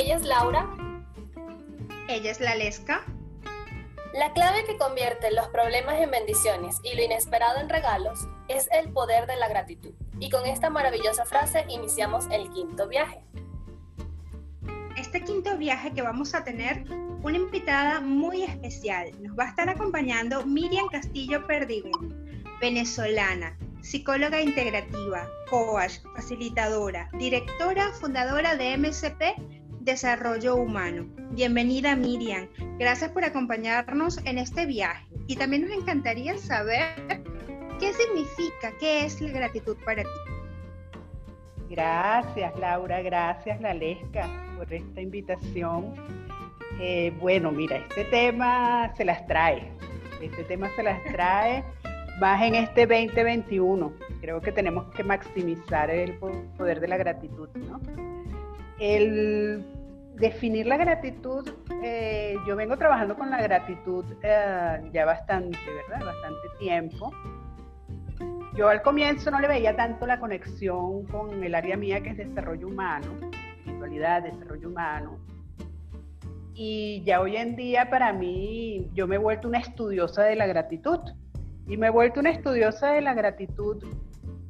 Ella es Laura. Ella es la Lesca. La clave que convierte los problemas en bendiciones y lo inesperado en regalos es el poder de la gratitud. Y con esta maravillosa frase iniciamos el quinto viaje. Este quinto viaje que vamos a tener una invitada muy especial. Nos va a estar acompañando Miriam Castillo Perdigón, venezolana, psicóloga integrativa, coach, facilitadora, directora, fundadora de MSP Desarrollo Humano. Bienvenida Miriam, gracias por acompañarnos en este viaje y también nos encantaría saber qué significa, qué es la gratitud para ti. Gracias Laura, gracias Lalesca por esta invitación. Eh, bueno, mira, este tema se las trae, este tema se las trae más en este 2021. Creo que tenemos que maximizar el poder de la gratitud, ¿no? El definir la gratitud, eh, yo vengo trabajando con la gratitud eh, ya bastante, ¿verdad? Bastante tiempo. Yo al comienzo no le veía tanto la conexión con el área mía que es desarrollo humano, espiritualidad, desarrollo humano. Y ya hoy en día para mí yo me he vuelto una estudiosa de la gratitud. Y me he vuelto una estudiosa de la gratitud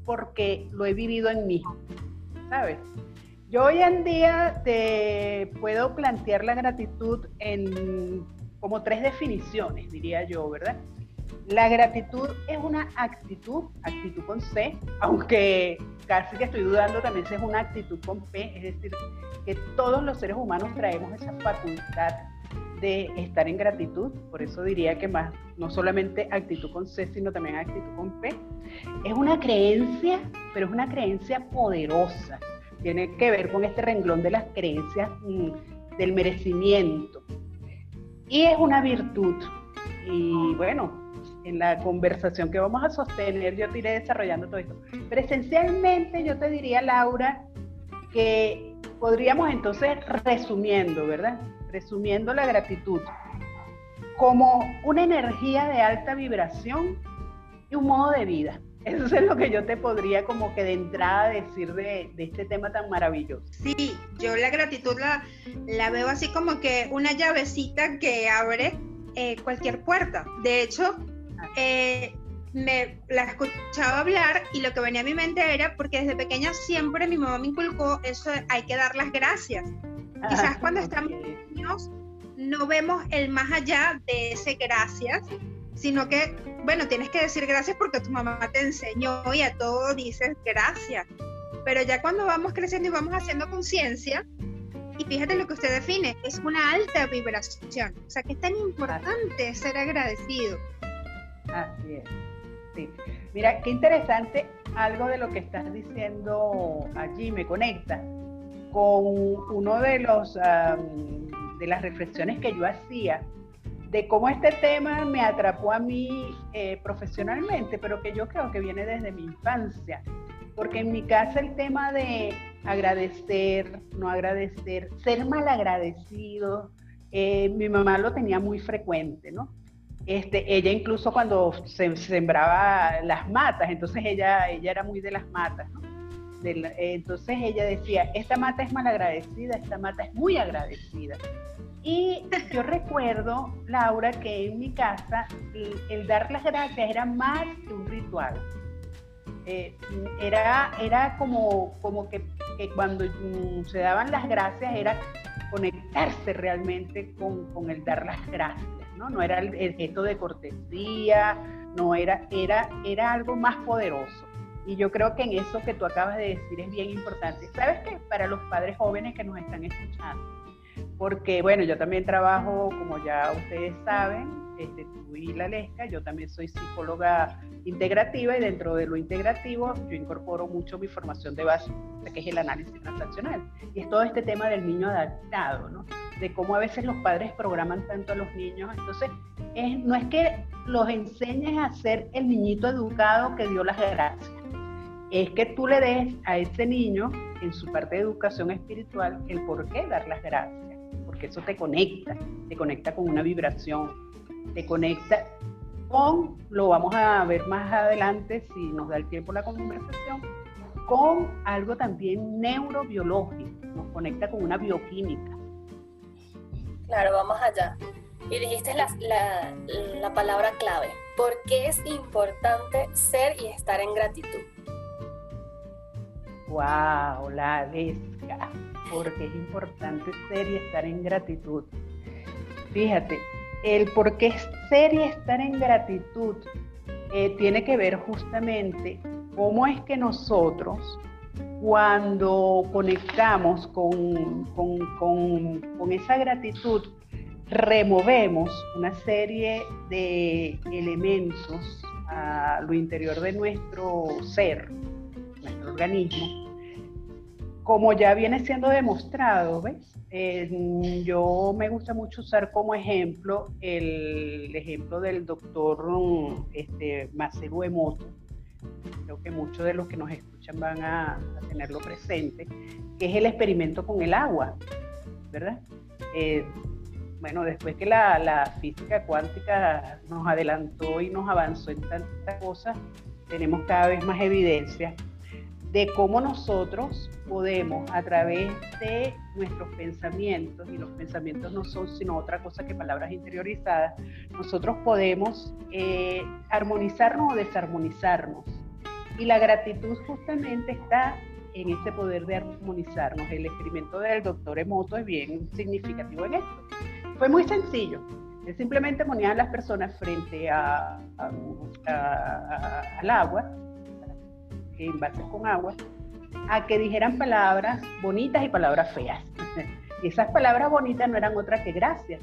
porque lo he vivido en mí, ¿sabes? Yo hoy en día te puedo plantear la gratitud en como tres definiciones, diría yo, ¿verdad? La gratitud es una actitud, actitud con C, aunque casi que estoy dudando también si es una actitud con P, es decir, que todos los seres humanos traemos esa facultad de estar en gratitud, por eso diría que más, no solamente actitud con C, sino también actitud con P. Es una creencia, pero es una creencia poderosa. Tiene que ver con este renglón de las creencias mm, del merecimiento. Y es una virtud. Y bueno, en la conversación que vamos a sostener, yo te iré desarrollando todo esto. Pero esencialmente yo te diría, Laura, que podríamos entonces resumiendo, ¿verdad? resumiendo la gratitud, como una energía de alta vibración y un modo de vida. Eso es lo que yo te podría como que de entrada decir de, este tema tan maravilloso. Sí, yo la gratitud la, la veo así como que una llavecita que abre eh, cualquier puerta. De hecho, eh, me la escuchaba hablar y lo que venía a mi mente era porque desde pequeña siempre mi mamá me inculcó eso de hay que dar las gracias. Quizás cuando estamos niños no vemos el más allá de ese gracias, sino que, bueno, tienes que decir gracias porque tu mamá te enseñó y a todo dices gracias. Pero ya cuando vamos creciendo y vamos haciendo conciencia, y fíjate lo que usted define, es una alta vibración. O sea, que es tan importante ser agradecido. Así es. Sí. Mira, qué interesante algo de lo que estás diciendo allí, me conecta con uno de los de las reflexiones que yo hacía de cómo este tema me atrapó a mí eh, profesionalmente, pero que yo creo que viene desde mi infancia, porque en mi casa el tema de agradecer, no agradecer, ser mal agradecido, eh, mi mamá lo tenía muy frecuente, ¿no? Este, ella incluso cuando se sembraba las matas, entonces ella, ella era muy de las matas, ¿no? Entonces ella decía, esta mata es mal agradecida, esta mata es muy agradecida. Y yo recuerdo, Laura, que en mi casa el, dar las gracias era más que un ritual. Eh, era, era como, como que, cuando mm, se daban las gracias era conectarse realmente con, con el dar las gracias, ¿no? No era el, el gesto de cortesía, no era, era, era algo más poderoso. Y yo creo que en eso que tú acabas de decir es bien importante. ¿Sabes qué? Para los padres jóvenes que nos están escuchando. Porque, bueno, yo también trabajo, como ya ustedes saben, este, tú y la Lesca, yo también soy psicóloga integrativa y dentro de lo integrativo yo incorporo mucho mi formación de base, que es el análisis transaccional. Y es todo este tema del niño adaptado, ¿no? De cómo a veces los padres programan tanto a los niños. Entonces, es, no es que los enseñes a ser el niñito educado que dio las gracias es que tú le des a ese niño en su parte de educación espiritual el por qué dar las gracias, porque eso te conecta, te conecta con una vibración, te conecta con, lo vamos a ver más adelante si nos da el tiempo la conversación, con algo también neurobiológico, nos conecta con una bioquímica. Claro, vamos allá. Y dijiste la, la palabra clave. ¿Por qué es importante ser y estar en gratitud? Wow, la desca. Porque es importante ser y estar en gratitud. Fíjate, el por qué ser y estar en gratitud eh, tiene que ver justamente cómo es que nosotros cuando conectamos con, con, esa gratitud, removemos una serie de elementos a lo interior de nuestro ser, nuestro organismo, como ya viene siendo demostrado, ¿ves? yo me gusta mucho usar como ejemplo el, ejemplo del doctor este, Masaru Emoto. Creo que muchos de los que nos escuchan van a, tenerlo presente, que es el experimento con el agua, ¿verdad? Eh, bueno, después que la, la, física cuántica nos adelantó y nos avanzó en tantas cosas, tenemos cada vez más evidencia de cómo nosotros podemos a través de nuestros pensamientos, y los pensamientos no son sino otra cosa que palabras interiorizadas, nosotros podemos eh, armonizarnos o desarmonizarnos. Y la gratitud justamente está en ese poder de armonizarnos. El experimento del doctor Emoto es bien significativo en esto. Fue muy sencillo. Él simplemente ponía a las personas frente al agua envases con agua, a que dijeran palabras bonitas y palabras feas. y esas palabras bonitas no eran otras que gracias.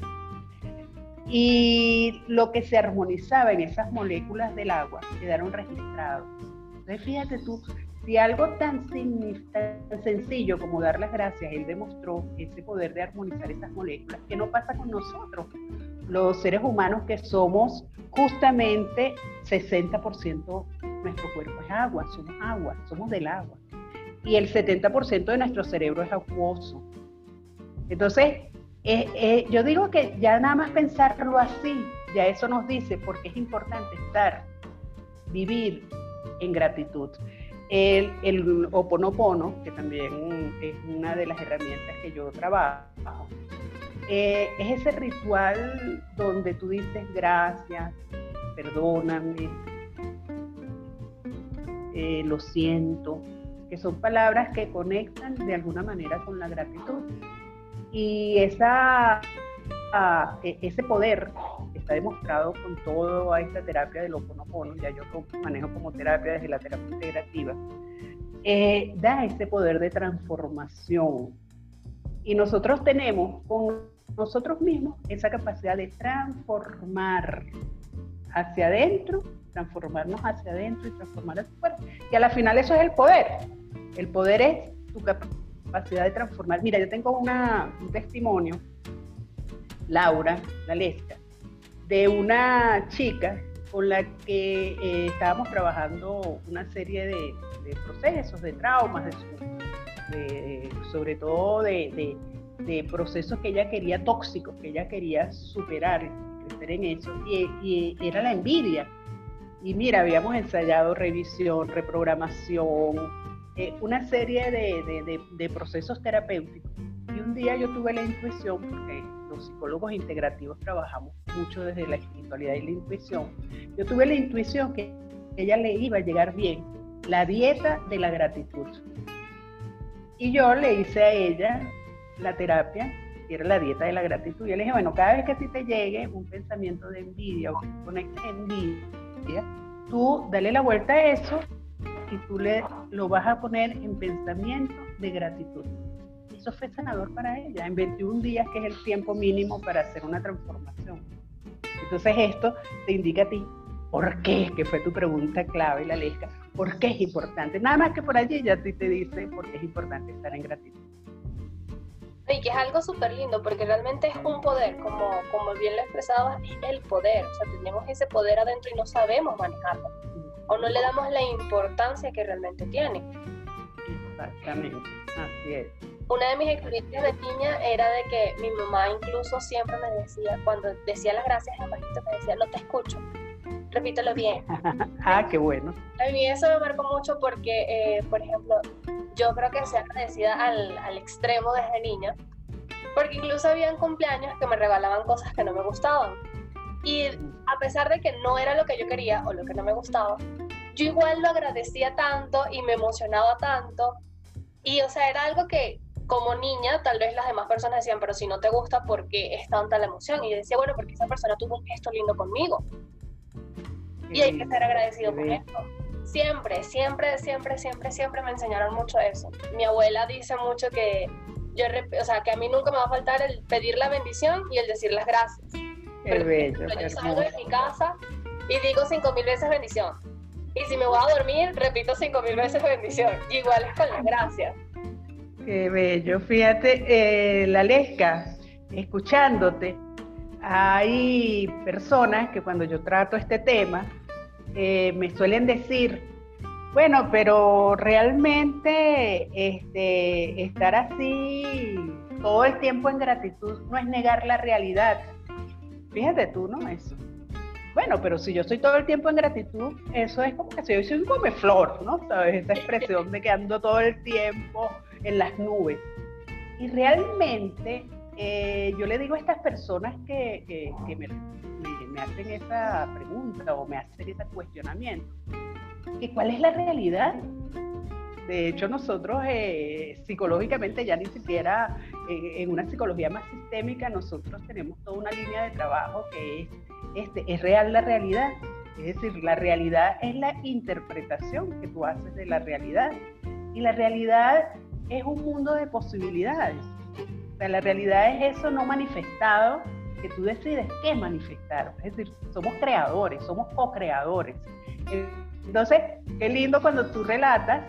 Y lo que se armonizaba en esas moléculas del agua quedaron registrados. Entonces, fíjate tú, si algo tan, sencillo como dar las gracias, él demostró ese poder de armonizar esas moléculas, ¿qué no pasa con nosotros? Los seres humanos que somos justamente 60% nuestro cuerpo es agua, somos agua, somos del agua. Y el 70% de nuestro cerebro es acuoso. Entonces, eh, eh, yo digo que ya nada más pensarlo así, ya eso nos dice porque es importante estar, vivir en gratitud. El, el oponopono, que también es una de las herramientas que yo trabajo, eh, es ese ritual donde tú dices gracias, perdóname, eh, lo siento, que son palabras que conectan de alguna manera con la gratitud. Y esa, ah, e, ese poder está demostrado con toda esta terapia del Oponopono, ya yo lo manejo como terapia desde la terapia integrativa, eh, da ese poder de transformación. Y nosotros tenemos con nosotros mismos esa capacidad de transformar hacia adentro transformarnos hacia adentro y transformar hacia afuera. Y a la final eso es el poder. El poder es tu capacidad de transformar. Mira, yo tengo una, un testimonio, Laura Lalesca, de una chica con la que eh, estábamos trabajando una serie de, procesos, de traumas, de, sobre todo de, procesos que ella quería tóxicos, que ella quería superar, crecer en eso, y, era la envidia. Y mira, habíamos ensayado revisión, reprogramación, eh, una serie de, procesos terapéuticos. Y un día yo tuve la intuición, porque los psicólogos integrativos trabajamos mucho desde la espiritualidad y la intuición, yo tuve la intuición que ella le iba a llegar bien la dieta de la gratitud. Y yo le hice a ella la terapia, que era la dieta de la gratitud. Y yo le dije, bueno, cada vez que a ti te llegue un pensamiento de envidia o que conectes envidia, tú dale la vuelta a eso y tú le, lo vas a poner en pensamiento de gratitud. Eso fue sanador para ella en 21 días, que es el tiempo mínimo para hacer una transformación. Entonces esto te indica a ti por qué, que fue tu pregunta clave, la lesca, por qué es importante. Nada más que por allí ya te dice por qué es importante estar en gratitud. Y que es algo súper lindo, porque realmente es un poder, como, como bien lo expresabas, es el poder. O sea, tenemos ese poder adentro y no sabemos manejarlo. O no le damos la importancia que realmente tiene. Exactamente, así es. Una de mis experiencias de niña era de que mi mamá incluso siempre me decía, cuando decía las gracias a bajito, me decía, no te escucho, repítelo bien. ah, qué bueno. A mí eso me marcó mucho porque, eh, por ejemplo, yo creo que se agradecida al, al extremo desde niña, porque incluso habían cumpleaños que me regalaban cosas que no me gustaban. Y a pesar de que no era lo que yo quería o lo que no me gustaba, yo igual lo agradecía tanto y me emocionaba tanto. Y o sea, era algo que como niña tal vez las demás personas decían, pero si no te gusta, ¿por qué es tanta la emoción? Y yo decía, bueno, porque esa persona tuvo un gesto lindo conmigo. Y hay que ser agradecido por esto. Siempre, siempre, siempre, siempre, siempre me enseñaron mucho eso. Mi abuela dice mucho que yo, o sea, que a mí nunca me va a faltar el pedir la bendición y el decir las gracias. Qué bello. Yo salgo de mi casa y digo cinco mil veces bendición. Y si me voy a dormir, repito cinco mil veces bendición. igual es con las gracias. Qué bello. Fíjate, eh, la Lesca, escuchándote, hay personas que cuando yo trato este tema, eh, me suelen decir, bueno, pero realmente este, estar así todo el tiempo en gratitud no es negar la realidad. Fíjate tú, ¿no? Eso. Bueno, pero si yo estoy todo el tiempo en gratitud, eso es como que si yo soy un comeflor, ¿no? ¿Sabes? Esa expresión de que ando todo el tiempo en las nubes. Y realmente eh, yo le digo a estas personas que, me, me, hacen esa pregunta o me hacen ese cuestionamiento, que cuál es la realidad. De hecho, nosotros eh, psicológicamente ya ni siquiera eh, en una psicología más sistémica, nosotros tenemos toda una línea de trabajo que es, este, es real la realidad. Es decir, la realidad es la interpretación que tú haces de la realidad. Y la realidad es un mundo de posibilidades. O sea, la realidad es eso no manifestado que tú decides qué manifestar. Es decir, somos creadores, somos co-creadores. Entonces, qué lindo cuando tú relatas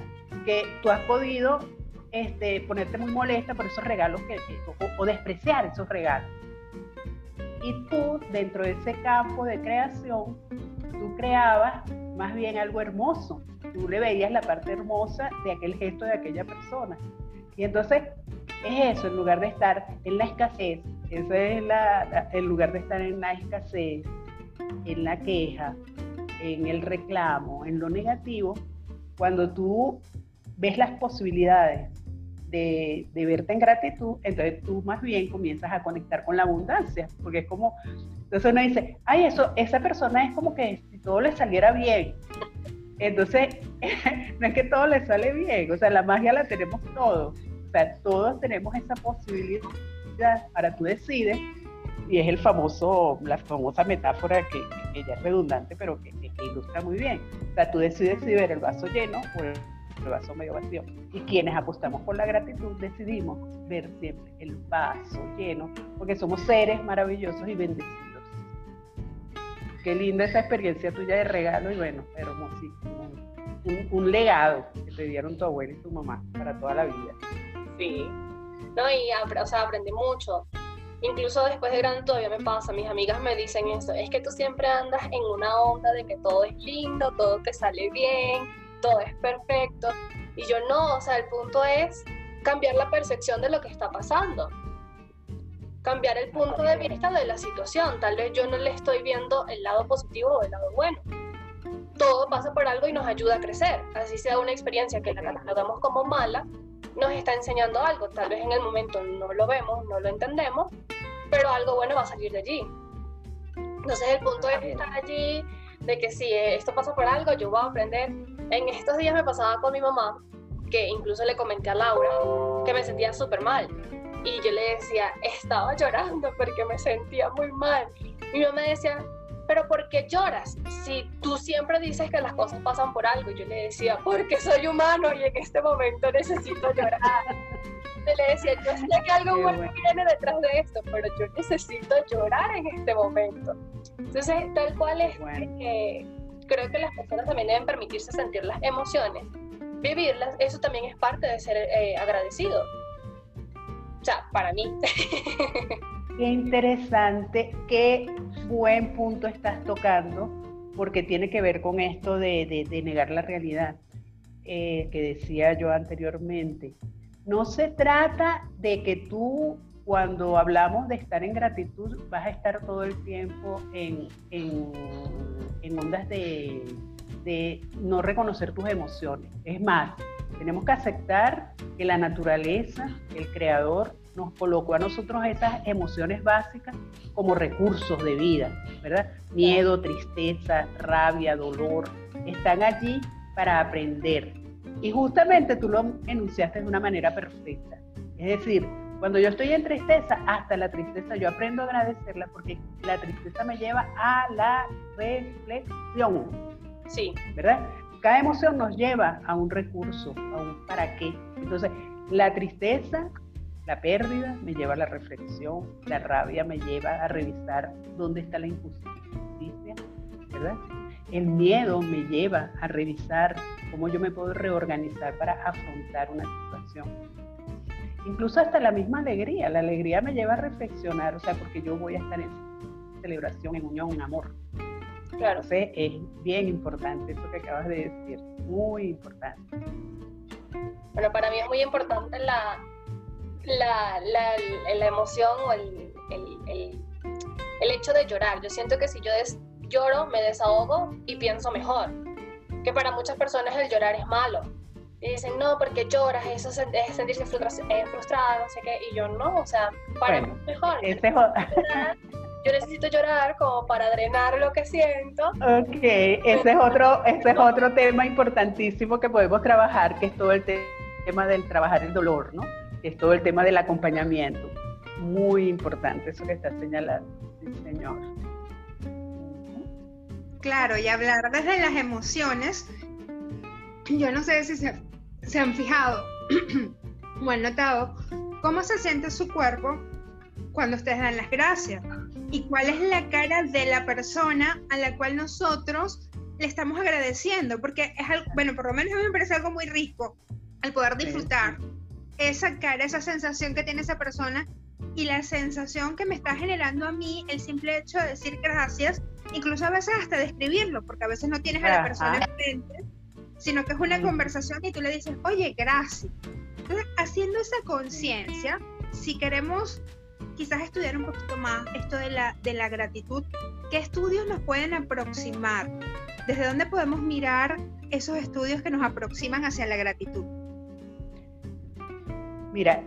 que tú has podido este, ponerte muy molesta por esos regalos que, o, despreciar esos regalos. Y tú, dentro de ese campo de creación, tú creabas más bien algo hermoso. Tú le veías la parte hermosa de aquel gesto de aquella persona. Y entonces es eso, en lugar de estar en la escasez, ese es la, el lugar de estar en la escasez, en la queja, en el reclamo, en lo negativo, cuando tú ves las posibilidades de, de, verte en gratitud, entonces tú más bien comienzas a conectar con la abundancia, porque es como, entonces uno dice, ay, eso, esa persona es como que si todo le saliera bien. Entonces, no es que todo le sale bien, o sea, la magia la tenemos todos, o sea, todos tenemos esa posibilidad, para tú decides, y es el famoso, la famosa metáfora que, que ya es redundante, pero que, ilustra muy bien. O sea, tú decides si ver el vaso lleno o el vaso medio vacío. Y quienes apostamos por la gratitud decidimos ver siempre el vaso lleno, porque somos seres maravillosos y bendecidos. Qué linda esa experiencia tuya de regalo y bueno, hermosísimo. Un, un legado que te dieron tu abuela y tu mamá para toda la vida. Sí. No, y o sea, aprendí mucho. Incluso después de grande todavía me pasa, mis amigas me dicen eso, es que tú siempre andas en una onda de que todo es lindo, todo te sale bien, todo es perfecto. Y yo no, o sea, el punto es cambiar la percepción de lo que está pasando. Cambiar el punto de vista de la situación. Tal vez yo no le estoy viendo el lado positivo o el lado bueno. Todo pasa por algo y nos ayuda a crecer. Así sea una experiencia que la catalogamos como mala, nos está enseñando algo. Tal vez en el momento no lo vemos, no lo entendemos, pero algo bueno va a salir de allí. Entonces el punto es estar allí, de que si esto pasa por algo, yo voy a aprender en estos días me pasaba con mi mamá, que incluso le comenté a Laura, que me sentía súper mal. Y yo le decía, estaba llorando porque me sentía muy mal. Mi mamá decía, pero ¿por qué lloras? Si tú siempre dices que las cosas pasan por algo. Yo le decía, porque soy humano y en este momento necesito llorar. Yo le decía, yo sé que algo bueno viene detrás de esto, pero yo necesito llorar en este momento. Entonces, tal cual es que creo que las personas también deben permitirse sentir las emociones, vivirlas, eso también es parte de ser eh, agradecido. O sea, para mí. Qué interesante, qué buen punto estás tocando, porque tiene que ver con esto de, negar la realidad eh, que decía yo anteriormente. No se trata de que tú cuando hablamos de estar en gratitud, vas a estar todo el tiempo en, en, ondas de, de, no reconocer tus emociones. Es más, tenemos que aceptar que la naturaleza, el creador, nos colocó a nosotros esas emociones básicas como recursos de vida, ¿verdad? Miedo, tristeza, rabia, dolor, están allí para aprender. Y justamente tú lo enunciaste de una manera perfecta. Es decir, cuando yo estoy en tristeza, hasta la tristeza yo aprendo a agradecerla porque la tristeza me lleva a la reflexión. Sí. ¿Verdad? Cada emoción nos lleva a un recurso, a un para qué. Entonces, la tristeza, la pérdida me lleva a la reflexión, la rabia me lleva a revisar dónde está la injusticia, ¿verdad? El miedo me lleva a revisar cómo yo me puedo reorganizar para afrontar una situación incluso hasta la misma alegría. La alegría me lleva a reflexionar, o sea, porque yo voy a estar en celebración, en unión, en amor. Claro. Entonces es bien importante eso que acabas de decir, muy importante. Bueno, para mí es muy importante la, la, la, emoción o el, el, el, hecho de llorar. Yo siento que si yo lloro, me desahogo y pienso mejor. Que para muchas personas el llorar es malo y dicen, no, porque lloras, eso es sentirse eh, frustrada, no sé qué, y yo no, o sea, para mí es mejor. Yo necesito llorar como para drenar lo que siento. Ok, ese es otro, ese es otro tema importantísimo que podemos trabajar, que es todo el tema del trabajar el dolor, ¿no? Que es todo el tema del acompañamiento. Muy importante eso que está señalando, sí, señor. Claro, y hablar desde las emociones, yo no sé si se, se han fijado o han notado cómo se siente su cuerpo cuando ustedes dan las gracias y cuál es la cara de la persona a la cual nosotros le estamos agradeciendo, porque es algo, bueno, por lo menos a mí me parece algo muy rico el poder disfrutar esa cara, esa sensación que tiene esa persona y la sensación que me está generando a mí el simple hecho de decir gracias, incluso a veces hasta de escribirlo, porque a veces no tienes a la persona enfrente sino que es una conversación y tú le dices, oye, gracias. Entonces, haciendo esa conciencia, si queremos quizás estudiar un poquito más esto de la, de la gratitud, ¿qué estudios nos pueden aproximar? ¿Desde dónde podemos mirar esos estudios que nos aproximan hacia la gratitud? Mira,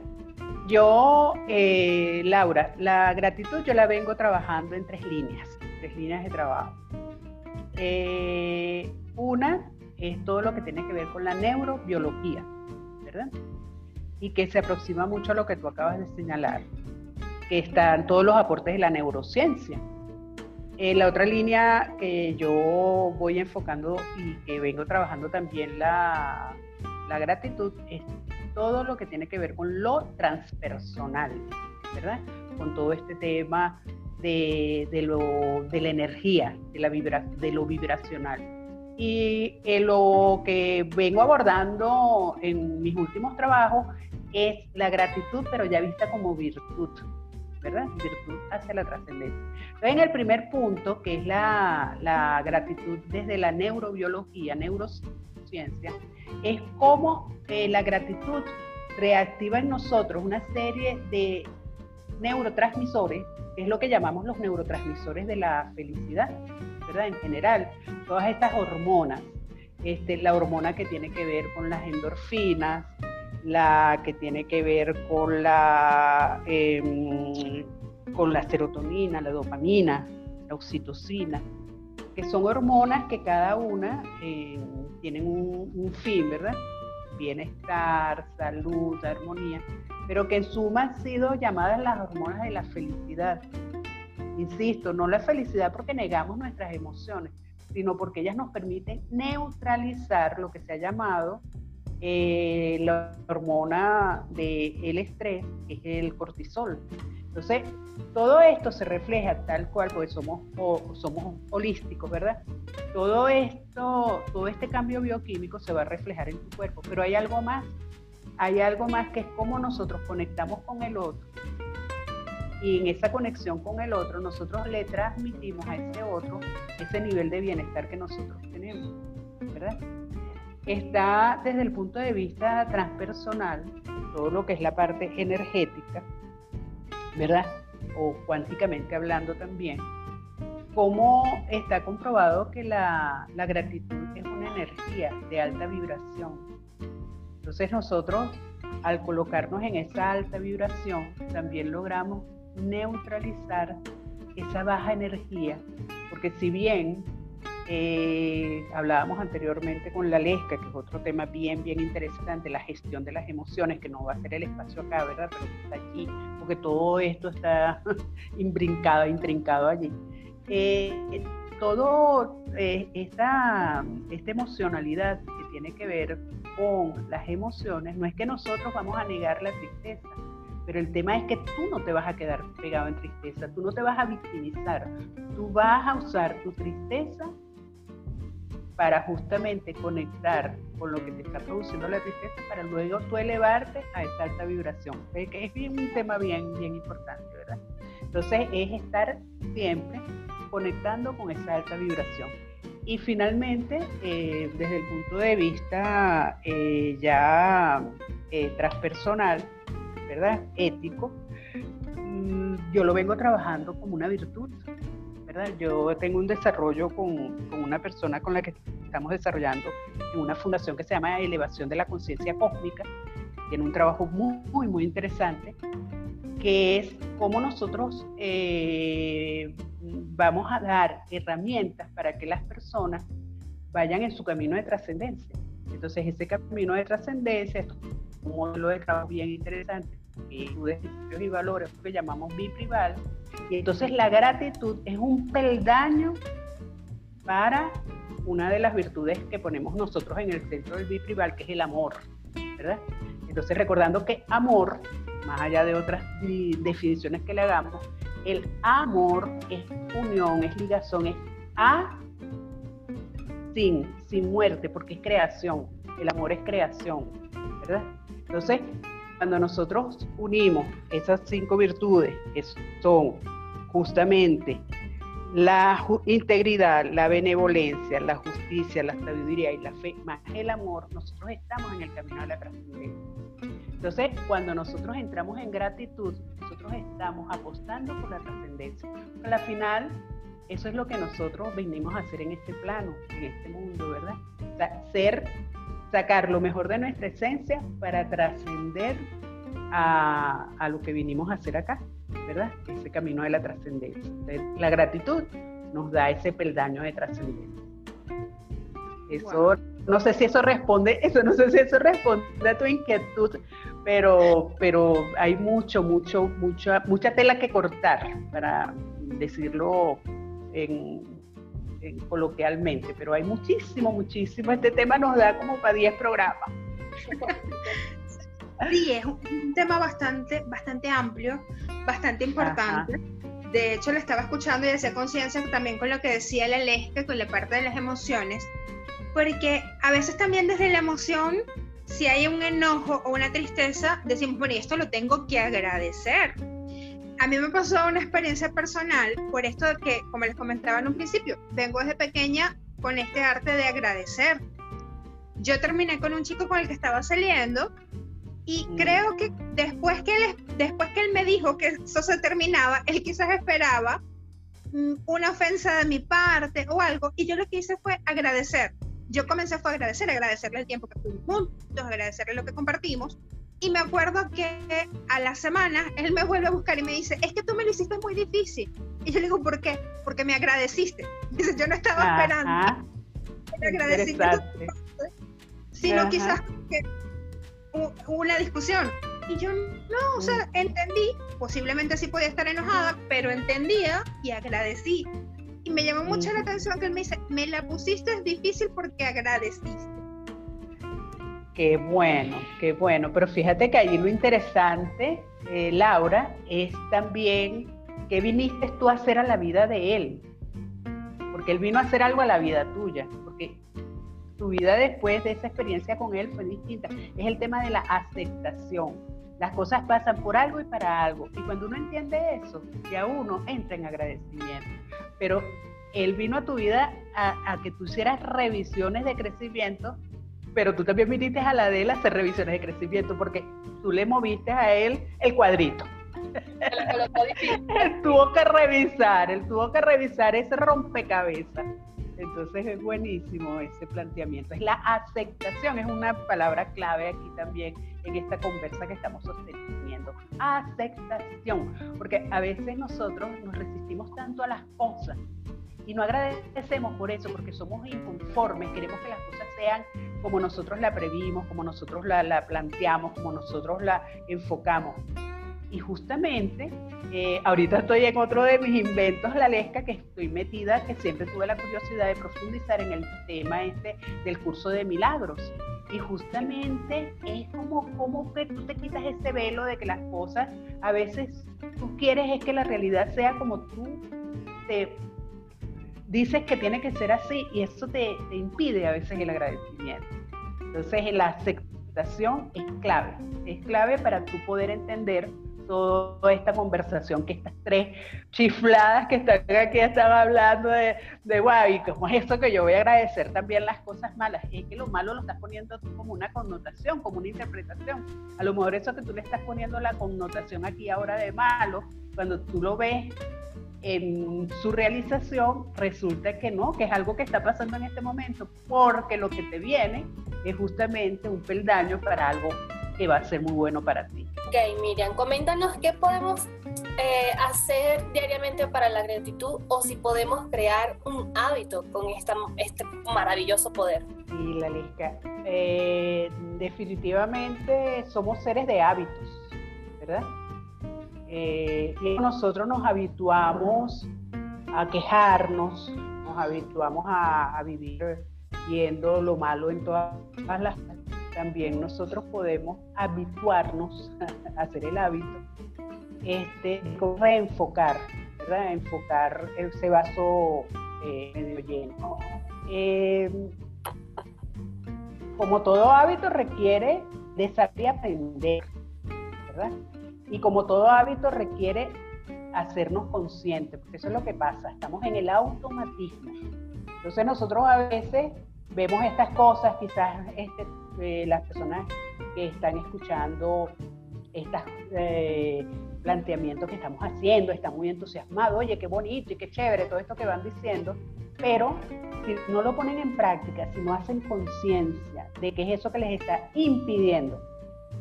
yo, eh, Laura, la gratitud yo la vengo trabajando en tres líneas, tres líneas de trabajo. Eh, una es todo lo que tiene que ver con la neurobiología, ¿verdad? Y que se aproxima mucho a lo que tú acabas de señalar, que están todos los aportes de la neurociencia. Eh, la otra línea que yo voy enfocando y que vengo trabajando también la, la gratitud es todo lo que tiene que ver con lo transpersonal, ¿verdad? Con todo este tema de, de, lo, de la energía, de, la vibra, de lo vibracional. Y eh, lo que vengo abordando en mis últimos trabajos es la gratitud, pero ya vista como virtud, ¿verdad? Virtud hacia la trascendencia. Entonces, en el primer punto, que es la, la gratitud desde la neurobiología, neurociencia, es cómo eh, la gratitud reactiva en nosotros una serie de neurotransmisores, que es lo que llamamos los neurotransmisores de la felicidad, en general, todas estas hormonas, este, la hormona que tiene que ver con las endorfinas, la que tiene que ver con la, em, con la serotonina, la dopamina, la oxitocina, que son hormonas que cada una eh, tienen un, un, fin, ¿verdad? Bienestar, salud, armonía, pero que en suma han sido llamadas las hormonas de la felicidad. Insisto, no la felicidad porque negamos nuestras emociones, sino porque ellas nos permiten neutralizar lo que se ha llamado eh, la hormona del estrés, es el cortisol. Entonces, todo esto se refleja tal cual, porque somos, somos holísticos, ¿verdad? Todo esto, todo este cambio bioquímico se va a reflejar en tu cuerpo, pero hay algo más, hay algo más que es cómo nosotros conectamos con el otro y en esa conexión con el otro nosotros le transmitimos a ese otro ese nivel de bienestar que nosotros tenemos, ¿verdad? Está desde el punto de vista transpersonal, todo lo que es la parte energética, ¿verdad? O cuánticamente hablando también, cómo está comprobado que la, la gratitud es una energía de alta vibración. Entonces nosotros al colocarnos en esa alta vibración, también logramos neutralizar esa baja energía, porque si bien eh, hablábamos anteriormente con la Lesca, que es otro tema bien, bien interesante, la gestión de las emociones, que no va a ser el espacio acá, ¿verdad? Pero está aquí, porque todo esto está imbrincado, intrincado allí. Eh, todo eh, esta, esta emocionalidad que tiene que ver con las emociones, no es que nosotros vamos a negar la tristeza, pero el tema es que tú no te vas a quedar pegado en tristeza, tú no te vas a victimizar, tú vas a usar tu tristeza para justamente conectar con lo que te está produciendo la tristeza para luego tú elevarte a esa alta vibración. Es, un tema bien, bien importante, ¿verdad? Entonces es estar siempre conectando con esa alta vibración. Y finalmente, eh, desde el punto de vista eh, ya eh, transpersonal, ¿verdad? Ético, mm, yo lo vengo trabajando como una virtud, ¿verdad? Yo tengo un desarrollo con, con una persona con la que estamos desarrollando en una fundación que se llama Elevación de la Conciencia Cósmica. Tiene un trabajo muy, muy, muy interesante, que es cómo nosotros vamos a dar herramientas para que las personas vayan en su camino de trascendencia. Entonces, ese camino de trascendencia es un modelo de trabajo bien interesante, de principios y valores, que llamamos biprival. Y entonces la gratitud es un peldaño para una de las virtudes que ponemos nosotros en el centro del biprival, que es el amor, ¿verdad? Entonces, recordando que amor, más allá de otras definiciones que le hagamos, el amor es unión, es ligación, es a sin, sin muerte, porque es creación. El amor es creación, ¿verdad? Entonces, cuando nosotros unimos esas cinco virtudes, que son justamente la integridad, la benevolencia, la justicia, la sabiduría y la fe, más el amor, nosotros estamos en el camino de la trascendencia. Entonces, cuando nosotros entramos en gratitud, nosotros estamos apostando por la trascendencia. Al final, eso es lo que nosotros venimos a hacer en este plano, en este mundo, ¿verdad? Ser, sacar lo mejor de nuestra esencia para trascender a, a lo que vinimos a hacer acá, ¿verdad? Ese camino de la trascendencia. La gratitud nos da ese peldaño de trascendencia. Eso, no sé si eso responde, eso no sé si eso responde a tu inquietud, pero, pero hay mucho, mucho, mucha, mucha tela que cortar para decirlo en, coloquialmente, pero hay muchísimo, muchísimo. Este tema nos da como para 10 programas. Sí, es un tema bastante, bastante amplio, bastante importante. De hecho, lo estaba escuchando y hacía conciencia también con lo que decía la Lesca, con la parte de las emociones, porque a veces también desde la emoción si hay un enojo o una tristeza, decimos, bueno, y esto lo tengo que agradecer. A mí me pasó una experiencia personal por esto de que, como les comentaba en un principio, vengo desde pequeña con este arte de agradecer. Yo terminé con un chico con el que estaba saliendo y mm. creo que después que, él, después que él me dijo que eso se terminaba, él quizás esperaba mm, una ofensa de mi parte o algo y yo lo que hice fue agradecer yo comencé fue a agradecer, agradecerle el tiempo que estuvimos juntos, agradecerle lo que compartimos. Y me acuerdo que a la semana él me vuelve a buscar y me dice, es que tú me lo hiciste muy difícil. Y yo le digo, ¿por qué? Porque me agradeciste. Dice, yo no estaba esperando. Me agradecimiento, sino quizás que una discusión. Y yo no, o sea, entendí, posiblemente sí podía estar enojada, pero entendía y agradecí y me llamó mucho la atención que él me dice, me la pusiste difícil porque agradeciste. Qué bueno, qué bueno. Pero fíjate que allí lo interesante, eh, Laura, es también qué viniste tú a hacer a la vida de él. Porque él vino a hacer algo a la vida tuya. Porque tu vida después de esa experiencia con él fue distinta. Es el tema de la aceptación. Las cosas pasan por algo y para algo. Y cuando uno entiende eso, ya uno entra en agradecimiento pero él vino a tu vida a, que tú hicieras revisiones de crecimiento, pero tú también viniste a la de él a hacer revisiones de crecimiento, porque tú le moviste a él el cuadrito. él tuvo que revisar, él tuvo que revisar ese rompecabezas. Entonces es buenísimo ese planteamiento. Es la aceptación, es una palabra clave aquí también en esta conversa que estamos sosteniendo. Aceptación, porque a veces nosotros nos resistimos tanto a las cosas y no agradecemos por eso, porque somos inconformes, queremos que las cosas sean como nosotros la previmos, como nosotros la, la planteamos, como nosotros la enfocamos. Y justamente, eh, ahorita estoy en otro de mis inventos, la lesca, que estoy metida, que siempre tuve la curiosidad de profundizar en el tema este del curso de milagros. Y justamente es como, como que tú te quitas ese velo de que las cosas, a veces tú quieres es que la realidad sea como tú te dices que tiene que ser así y eso te, te impide a veces el agradecimiento. Entonces la aceptación es clave, es clave para tú poder entender toda esta conversación que estas tres chifladas que están aquí están hablando de, de guay, ¿cómo es esto que yo voy a agradecer también las cosas malas? Es que lo malo lo estás poniendo como una connotación, como una interpretación. A lo mejor eso que tú le estás poniendo la connotación aquí ahora de malo, cuando tú lo ves en su realización, resulta que no, que es algo que está pasando en este momento, porque lo que te viene es justamente un peldaño para algo que va a ser muy bueno para ti. Ok, Miriam, coméntanos qué podemos eh, hacer diariamente para la gratitud o si podemos crear un hábito con esta, este maravilloso poder. Sí, la eh, definitivamente somos seres de hábitos, ¿verdad? Eh, y nosotros nos habituamos a quejarnos, nos habituamos a, a vivir viendo lo malo en todas las también nosotros podemos habituarnos a hacer el hábito, este, reenfocar, ¿verdad? Enfocar ese vaso eh, medio lleno. Em, como todo hábito requiere de aprender, ¿verdad? Y como todo hábito requiere hacernos conscientes, porque eso es lo que pasa, estamos en el automatismo. Entonces nosotros a veces vemos estas cosas, quizás este, eh, las personas que están escuchando estos eh, planteamientos que estamos haciendo, están muy entusiasmados, oye, qué bonito y qué chévere todo esto que van diciendo, pero si no lo ponen en práctica, si no hacen conciencia de que es eso que les está impidiendo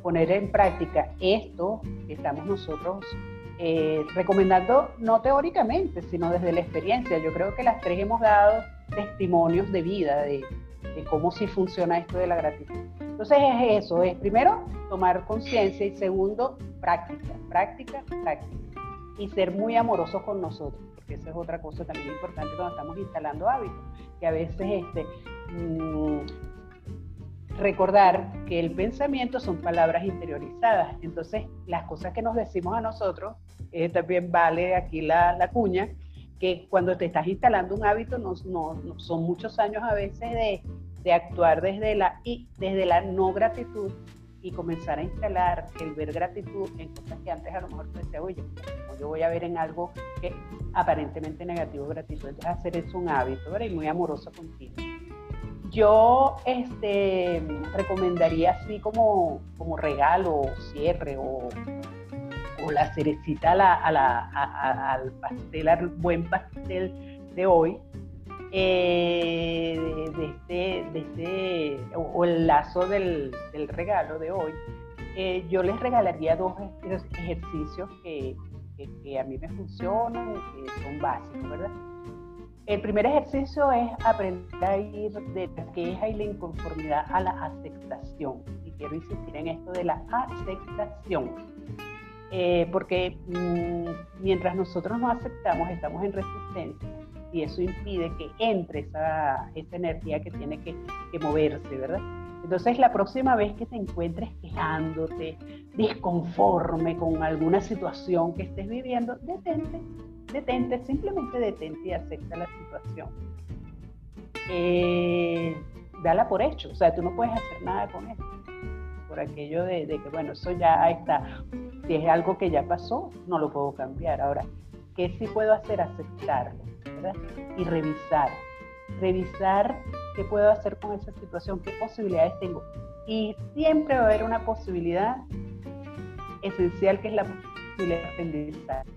poner en práctica esto que estamos nosotros eh, recomendando, no teóricamente, sino desde la experiencia. Yo creo que las tres hemos dado testimonios de vida, de, de cómo sí funciona esto de la gratitud. Entonces es eso, es primero tomar conciencia y segundo, práctica, práctica, práctica. Y ser muy amorosos con nosotros, porque esa es otra cosa también importante cuando estamos instalando hábitos, que a veces este, mm, recordar que el pensamiento son palabras interiorizadas. Entonces, las cosas que nos decimos a nosotros, eh, también vale aquí la, la, cuña, que cuando te estás instalando un hábito, no, no, son muchos años a veces de, de, actuar desde la, y desde la no gratitud y comenzar a instalar el ver gratitud en cosas que antes a lo mejor te decía, oye, yo voy a ver en algo que aparentemente negativo gratitud. Entonces hacer eso un hábito, ¿verdad? Y muy amoroso contigo. Yo este, recomendaría así como, como regalo, cierre o o la cerecita al pastel, al buen pastel de hoy, eh, de, este, este, o, el lazo del, regalo de hoy, eh, yo les regalaría dos ejercicios que, a mí me funcionan, que son básicos, ¿verdad? El primer ejercicio es aprender a ir de la queja y la inconformidad a la aceptación. Y quiero insistir en esto de la aceptación eh, porque mm, mientras nosotros no aceptamos estamos en resistencia y eso impide que entre esa, esa energía que tiene que, moverse, ¿verdad? Entonces la próxima vez que te encuentres quejándote, disconforme con alguna situación que estés viviendo, detente, detente, simplemente detente y acepta la situación. Eh, dala por hecho, o sea, tú no puedes hacer nada con eso por aquello de, que, bueno, eso ya está. Si es algo que ya pasó, no lo puedo cambiar. Ahora, ¿qué sí puedo hacer? Aceptarlo, ¿verdad? Y revisar. Revisar qué puedo hacer con esa situación, qué posibilidades tengo. Y siempre va a haber una posibilidad esencial que es la posibilidad de aprendizaje.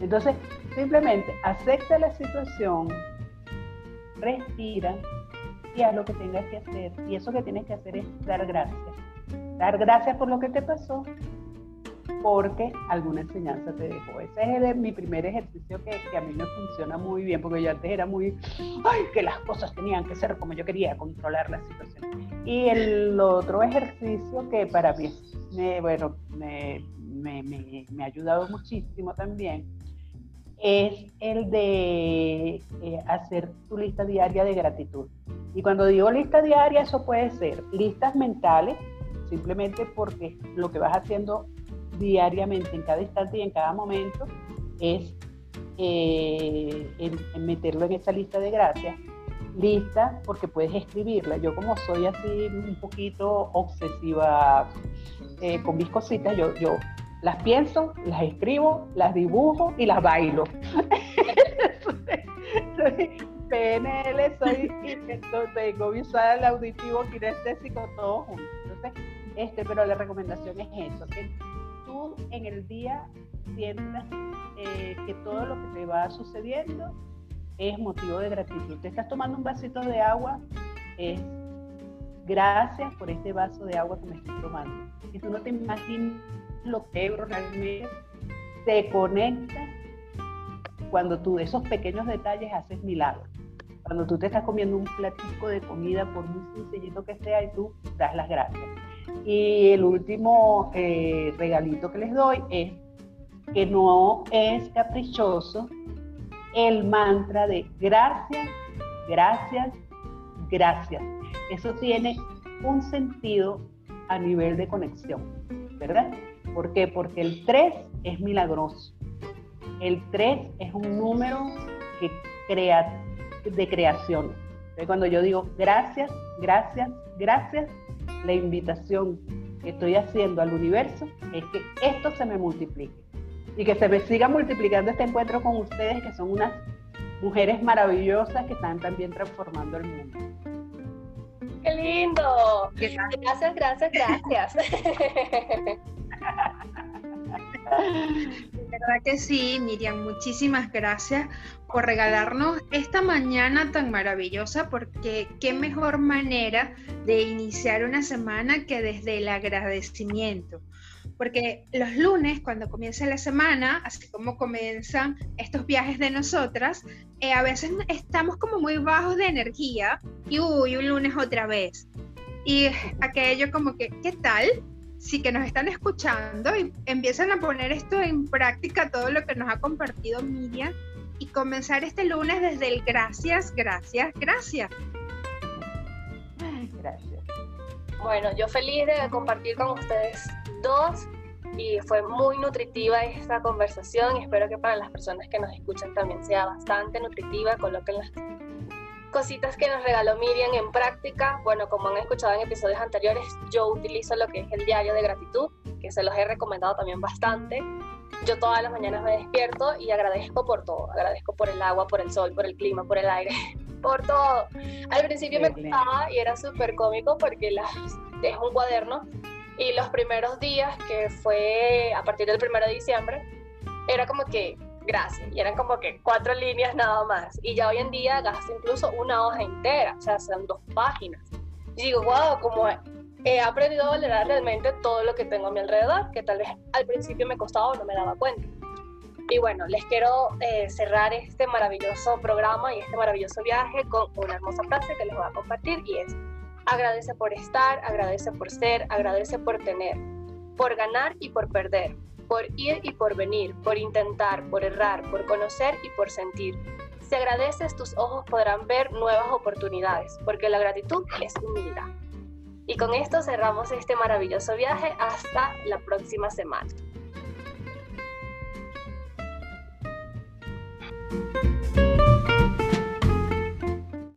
Entonces, simplemente acepta la situación, respira y haz lo que tengas que hacer. Y eso que tienes que hacer es dar gracias. Dar gracias por lo que te pasó, porque alguna enseñanza te dejó. Ese es mi primer ejercicio que, que, a mí me funciona muy bien, porque yo antes era muy, ay, que las cosas tenían que ser como yo quería, controlar la situación. Y el otro ejercicio que para mí, me, bueno, me, me, me, ha ayudado muchísimo también, es el de eh, hacer tu lista diaria de gratitud. Y cuando digo lista diaria, eso puede ser listas mentales, simplemente porque lo que vas haciendo diariamente, en cada instante y en cada momento, es eh, meterlo en esa lista de gracias. Lista porque puedes escribirla. Yo como soy así un poquito obsesiva eh, con mis cositas, yo, yo las pienso, las escribo, las dibujo y las bailo. soy PNL, soy, tengo visual, auditivo, kinestésico, todo junto. Entonces, este, pero la recomendación es eso, que tú en el día sientas eh, que todo lo que te va sucediendo es motivo de gratitud. Te estás tomando un vasito de agua, es gracias por este vaso de agua que me estoy tomando. Y tú no te imaginas lo que realmente te conecta cuando tú esos pequeños detalles haces milagros. Cuando tú te estás comiendo un platico de comida, por muy sencillito que sea, y tú das las gracias. Y el último eh, regalito que les doy es que no es caprichoso el mantra de gracias, gracias, gracias. Eso tiene un sentido a nivel de conexión, ¿verdad? ¿Por qué? Porque el 3 es milagroso. El 3 es un número que crea, de creación. Entonces, cuando yo digo gracias, gracias, gracias, la invitación que estoy haciendo al universo es que esto se me multiplique y que se me siga multiplicando este encuentro con ustedes, que son unas mujeres maravillosas que están también transformando el mundo. ¡Qué lindo! Gracias, gracias, gracias. De verdad que sí, Miriam, muchísimas gracias por regalarnos esta mañana tan maravillosa, porque qué mejor manera de iniciar una semana que desde el agradecimiento. Porque los lunes, cuando comienza la semana, así como comienzan estos viajes de nosotras, eh, a veces estamos como muy bajos de energía y uy, un lunes otra vez. Y aquello como que, ¿qué tal? sí que nos están escuchando y empiezan a poner esto en práctica, todo lo que nos ha compartido Miriam, y comenzar este lunes desde el gracias, gracias, gracias. Bueno, yo feliz de compartir con ustedes dos y fue muy nutritiva esta conversación. Espero que para las personas que nos escuchan también sea bastante nutritiva. Coloquen las cositas que nos regaló Miriam en práctica. Bueno, como han escuchado en episodios anteriores, yo utilizo lo que es el diario de gratitud, que se los he recomendado también bastante. Yo todas las mañanas me despierto y agradezco por todo. Agradezco por el agua, por el sol, por el clima, por el aire, por todo. Al principio me gustaba y era súper cómico porque las, es un cuaderno y los primeros días, que fue a partir del 1 de diciembre, era como que gracias. Y eran como que cuatro líneas nada más. Y ya hoy en día gasto incluso una hoja entera, o sea, son dos páginas. Y digo, wow, como he aprendido a valorar realmente todo lo que tengo a mi alrededor, que tal vez al principio me costaba o no me daba cuenta. Y bueno, les quiero eh, cerrar este maravilloso programa y este maravilloso viaje con una hermosa frase que les voy a compartir y es, agradece por estar, agradece por ser, agradece por tener, por ganar y por perder, por ir y por venir, por intentar, por errar, por conocer y por sentir. Si agradeces, tus ojos podrán ver nuevas oportunidades, porque la gratitud es humildad. Y con esto cerramos este maravilloso viaje hasta la próxima semana. Música